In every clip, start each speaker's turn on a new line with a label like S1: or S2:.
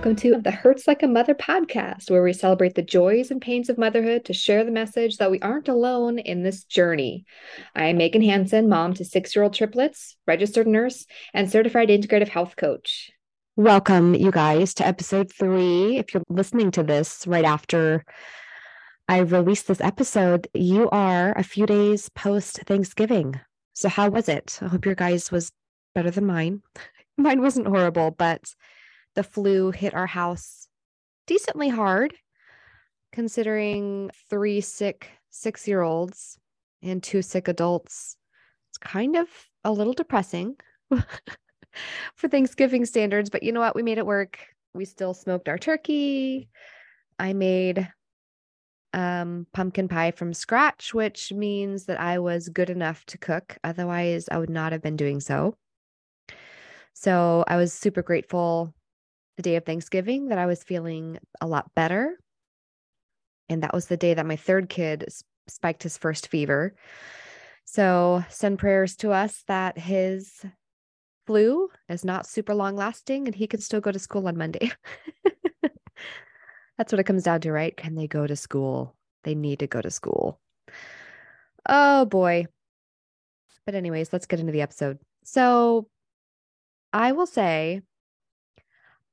S1: welcome to the Hurts Like a Mother podcast, where we celebrate the joys and pains of motherhood to share the message that we aren't alone in this journey. I am Megan Hanson, mom to six year old triplets, registered nurse, and certified integrative health coach.
S2: Welcome, you guys, to episode three. If you're listening to this right after I released this episode, you are a few days post Thanksgiving. So, how was it? I hope your guys was better than mine. Mine wasn't horrible, but the flu hit our house decently hard, considering three sick six year olds and two sick adults. It's kind of a little depressing for Thanksgiving standards, but you know what? We made it work. We still smoked our turkey. I made um, pumpkin pie from scratch, which means that I was good enough to cook. Otherwise, I would not have been doing so. So I was super grateful the day of Thanksgiving that I was feeling a lot better. And that was the day that my third kid spiked his first fever. So send prayers to us that his flu is not super long lasting and he can still go to school on Monday. That's what it comes down to, right? Can they go to school? They need to go to school. Oh boy. But, anyways, let's get into the episode. So, I will say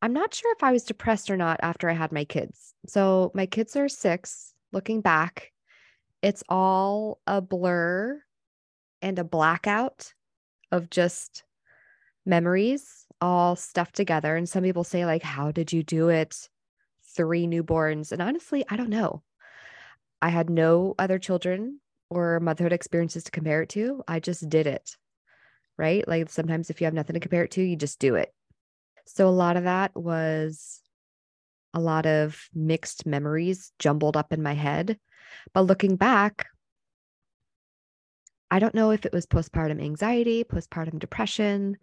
S2: I'm not sure if I was depressed or not after I had my kids. So my kids are six. Looking back, it's all a blur and a blackout of just memories all stuffed together. And some people say, like, how did you do it? Three newborns. And honestly, I don't know. I had no other children or motherhood experiences to compare it to. I just did it. Right. Like sometimes if you have nothing to compare it to, you just do it. So a lot of that was a lot of mixed memories jumbled up in my head. But looking back, I don't know if it was postpartum anxiety, postpartum depression.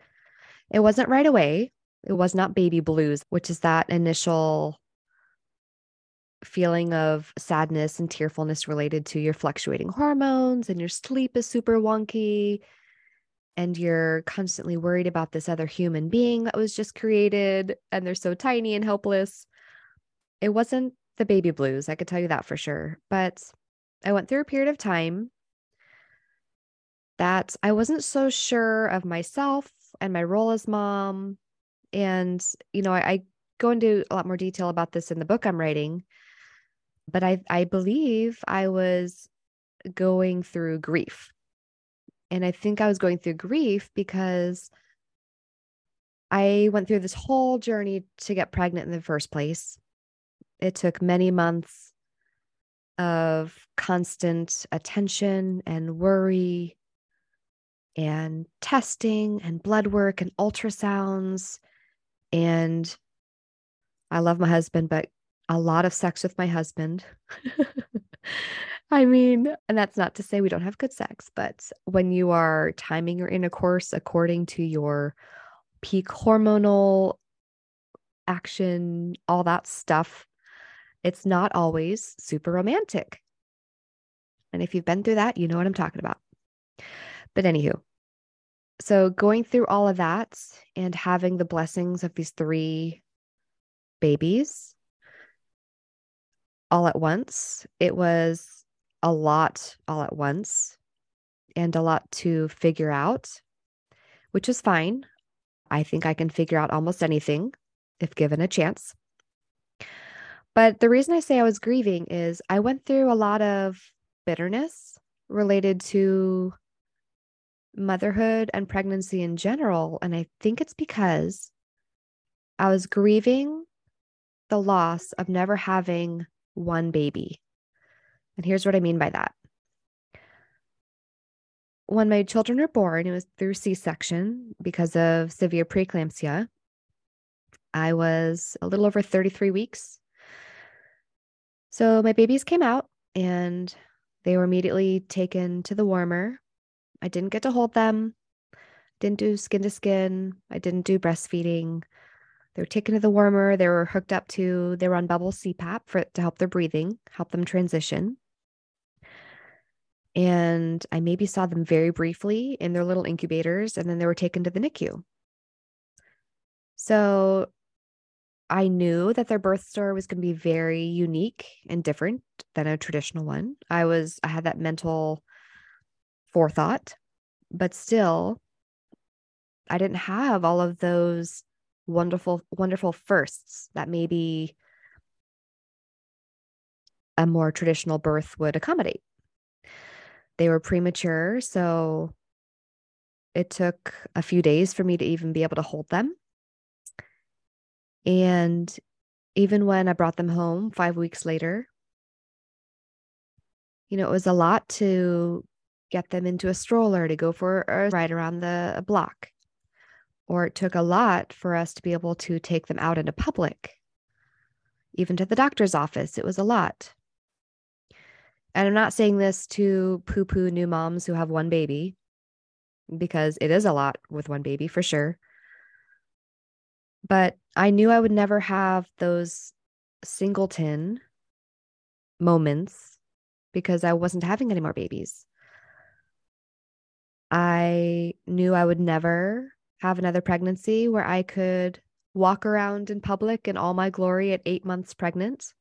S2: It wasn't right away. It was not baby blues, which is that initial feeling of sadness and tearfulness related to your fluctuating hormones and your sleep is super wonky and you're constantly worried about this other human being that was just created and they're so tiny and helpless. It wasn't the baby blues, I could tell you that for sure. But I went through a period of time that I wasn't so sure of myself and my role as mom. And, you know, I, I go into a lot more detail about this in the book I'm writing. But I, I believe I was going through grief and I think I was going through grief because I went through this whole journey to get pregnant in the first place. It took many months of constant attention and worry and testing and blood work and ultrasounds. And I love my husband, but a lot of sex with my husband. I mean, and that's not to say we don't have good sex, but when you are timing your intercourse according to your peak hormonal action, all that stuff, it's not always super romantic. And if you've been through that, you know what I'm talking about. But anywho, so going through all of that and having the blessings of these three babies all at once, it was a lot all at once and a lot to figure out, which is fine. I think I can figure out almost anything if given a chance. But the reason I say I was grieving is I went through a lot of bitterness related to motherhood and pregnancy in general. And I think it's because I was grieving the loss of never having one baby. And here's what I mean by that. When my children were born, it was through C section because of severe preeclampsia. I was a little over 33 weeks. So my babies came out and they were immediately taken to the warmer. I didn't get to hold them, didn't do skin to skin, I didn't do breastfeeding. They were taken to the warmer. They were hooked up to, they were on bubble CPAP for to help their breathing, help them transition and I maybe saw them very briefly in their little incubators, and then they were taken to the NICU. So I knew that their birth story was going to be very unique and different than a traditional one. I was, I had that mental forethought, but still, I didn't have all of those wonderful, wonderful firsts that maybe a more traditional birth would accommodate. They were premature, so it took a few days for me to even be able to hold them. And even when I brought them home five weeks later, you know, it was a lot to get them into a stroller to go for a ride around the block. Or it took a lot for us to be able to take them out into public. Even to the doctor's office, it was a lot. And I'm not saying this to poo poo new moms who have one baby, because it is a lot with one baby for sure. But I knew I would never have those singleton moments because I wasn't having any more babies. I knew I would never have another pregnancy where I could walk around in public in all my glory at eight months pregnant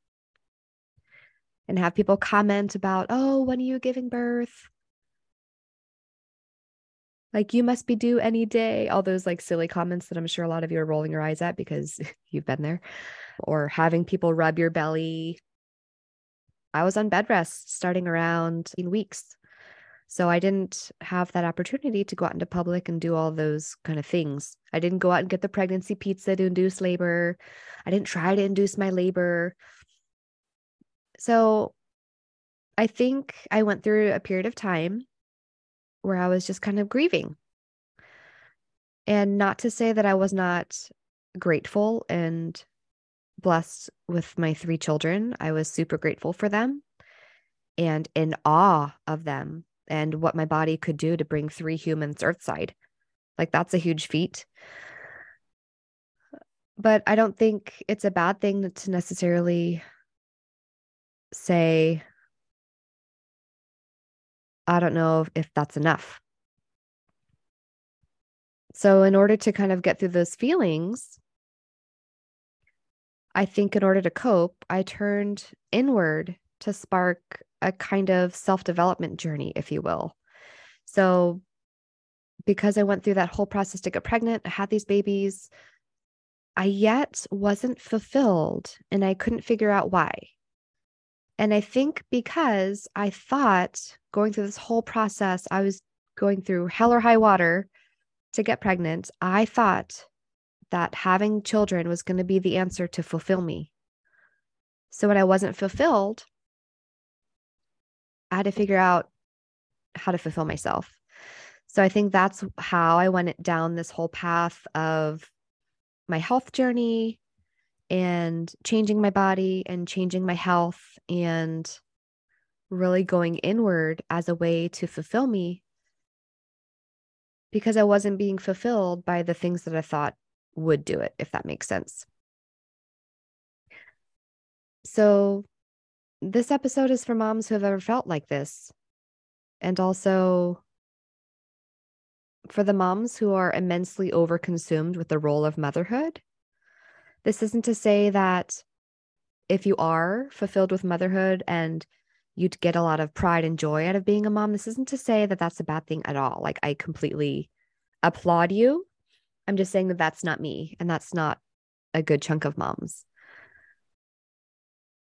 S2: and have people comment about, oh, when are you giving birth? like you must be due any day. All those like silly comments that i'm sure a lot of you are rolling your eyes at because you've been there. Or having people rub your belly. I was on bed rest starting around in weeks. So i didn't have that opportunity to go out into public and do all those kind of things. I didn't go out and get the pregnancy pizza to induce labor. I didn't try to induce my labor so i think i went through a period of time where I was just kind of grieving. And not to say that I was not grateful and blessed with my three children. I was super grateful for them and in awe of them and what my body could do to bring three humans earthside. Like that's a huge feat. But I don't think it's a bad thing to necessarily say I don't know if that's enough. So, in order to kind of get through those feelings, I think in order to cope, I turned inward to spark a kind of self development journey, if you will. So, because I went through that whole process to get pregnant, I had these babies, I yet wasn't fulfilled and I couldn't figure out why. And I think because I thought going through this whole process, I was going through hell or high water to get pregnant. I thought that having children was going to be the answer to fulfill me. So when I wasn't fulfilled, I had to figure out how to fulfill myself. So I think that's how I went down this whole path of my health journey, and changing my body and changing my health and really going inward as a way to fulfill me because I wasn't being fulfilled by the things that I thought would do it, if that makes sense. So, this episode is for moms who have ever felt like this, and also for the moms who are immensely overconsumed with the role of motherhood this isn't to say that if you are fulfilled with motherhood and you'd get a lot of pride and joy out of being a mom, this isn't to say that that's a bad thing at all. Like, I completely applaud you. I'm just saying that that's not me, and that's not a good chunk of moms.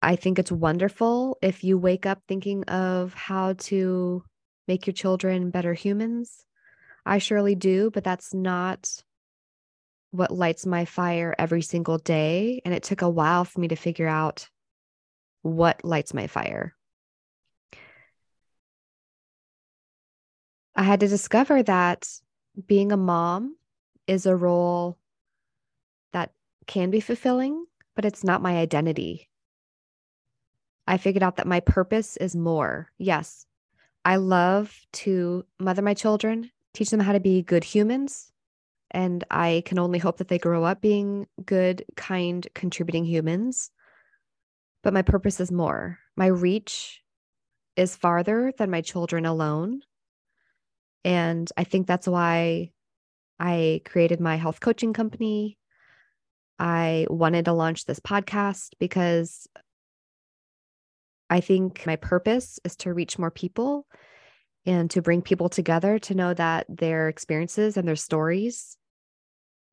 S2: I think it's wonderful if you wake up thinking of how to make your children better humans. I surely do, but that's not what lights my fire every single day. And it took a while for me to figure out what lights my fire. I had to discover that being a mom is a role that can be fulfilling, but it's not my identity. I figured out that my purpose is more. Yes, I love to mother my children, teach them how to be good humans, and I can only hope that they grow up being good, kind, contributing humans. But my purpose is more. My reach is farther than my children alone. And I think that's why I created my health coaching company. I wanted to launch this podcast because I think my purpose is to reach more people and to bring people together to know that their experiences and their stories,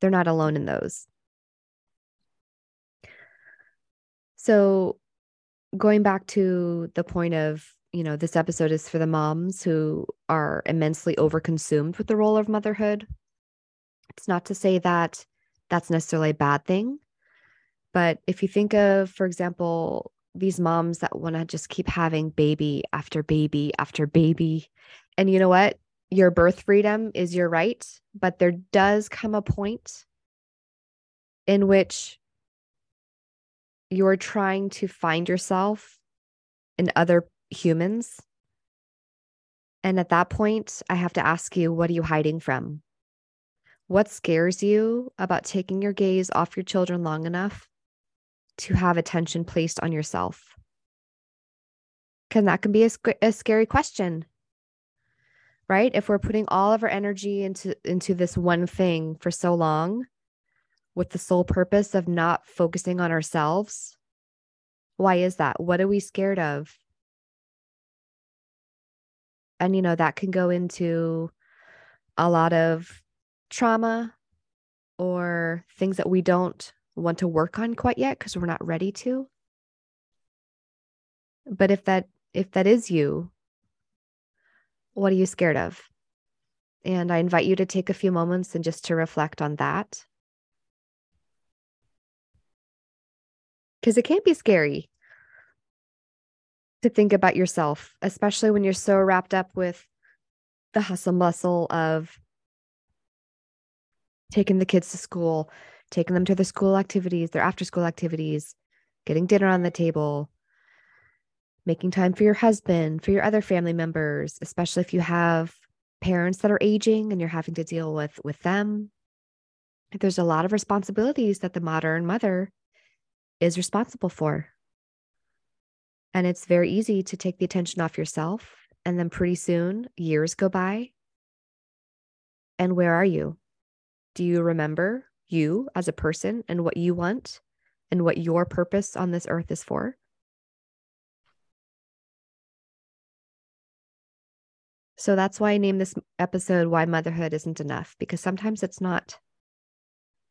S2: they're not alone in those. So, going back to the point of, you know, this episode is for the moms who are immensely overconsumed with the role of motherhood. It's not to say that that's necessarily a bad thing. But if you think of, for example, these moms that want to just keep having baby after baby after baby, and you know what? Your birth freedom is your right, but there does come a point in which you're trying to find yourself in other humans. And at that point, I have to ask you, what are you hiding from? What scares you about taking your gaze off your children long enough to have attention placed on yourself? Because that can be a, a scary question, right? If we're putting all of our energy into into this one thing for so long, with the sole purpose of not focusing on ourselves, why is that? What are we scared of? And you know that can go into a lot of trauma or things that we don't want to work on quite yet because we're not ready to. But if that if that is you, what are you scared of? And I invite you to take a few moments and just to reflect on that. Because it can be scary to think about yourself, especially when you're so wrapped up with the hustle bustle of taking the kids to school, taking them to their school activities, their after school activities, getting dinner on the table, making time for your husband, for your other family members, especially if you have parents that are aging and you're having to deal with with them. There's a lot of responsibilities that the modern mother is responsible for. And it's very easy to take the attention off yourself. And then pretty soon, years go by. And where are you? Do you remember you as a person and what you want and what your purpose on this earth is for? So that's why I named this episode Why Motherhood Isn't Enough, because sometimes it's not.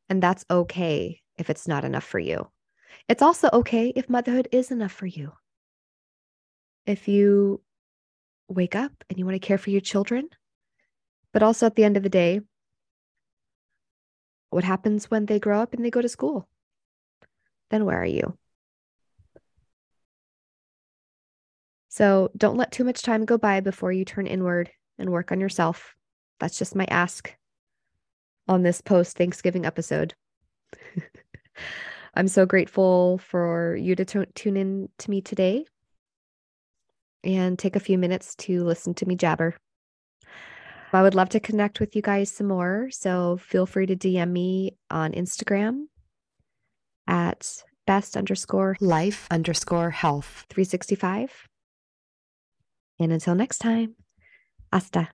S2: And that's okay if it's not enough for you. It's also okay if motherhood is enough for you. If you wake up and you want to care for your children, but also at the end of the day, what happens when they grow up and they go to school? Then where are you? So don't let too much time go by before you turn inward and work on yourself. That's just my ask on this post Thanksgiving episode. I'm so grateful for you to t- tune in to me today and take a few minutes to listen to me jabber. I would love to connect with you guys some more. So feel free to DM me on Instagram at best underscore life underscore health 365. And until next time, hasta.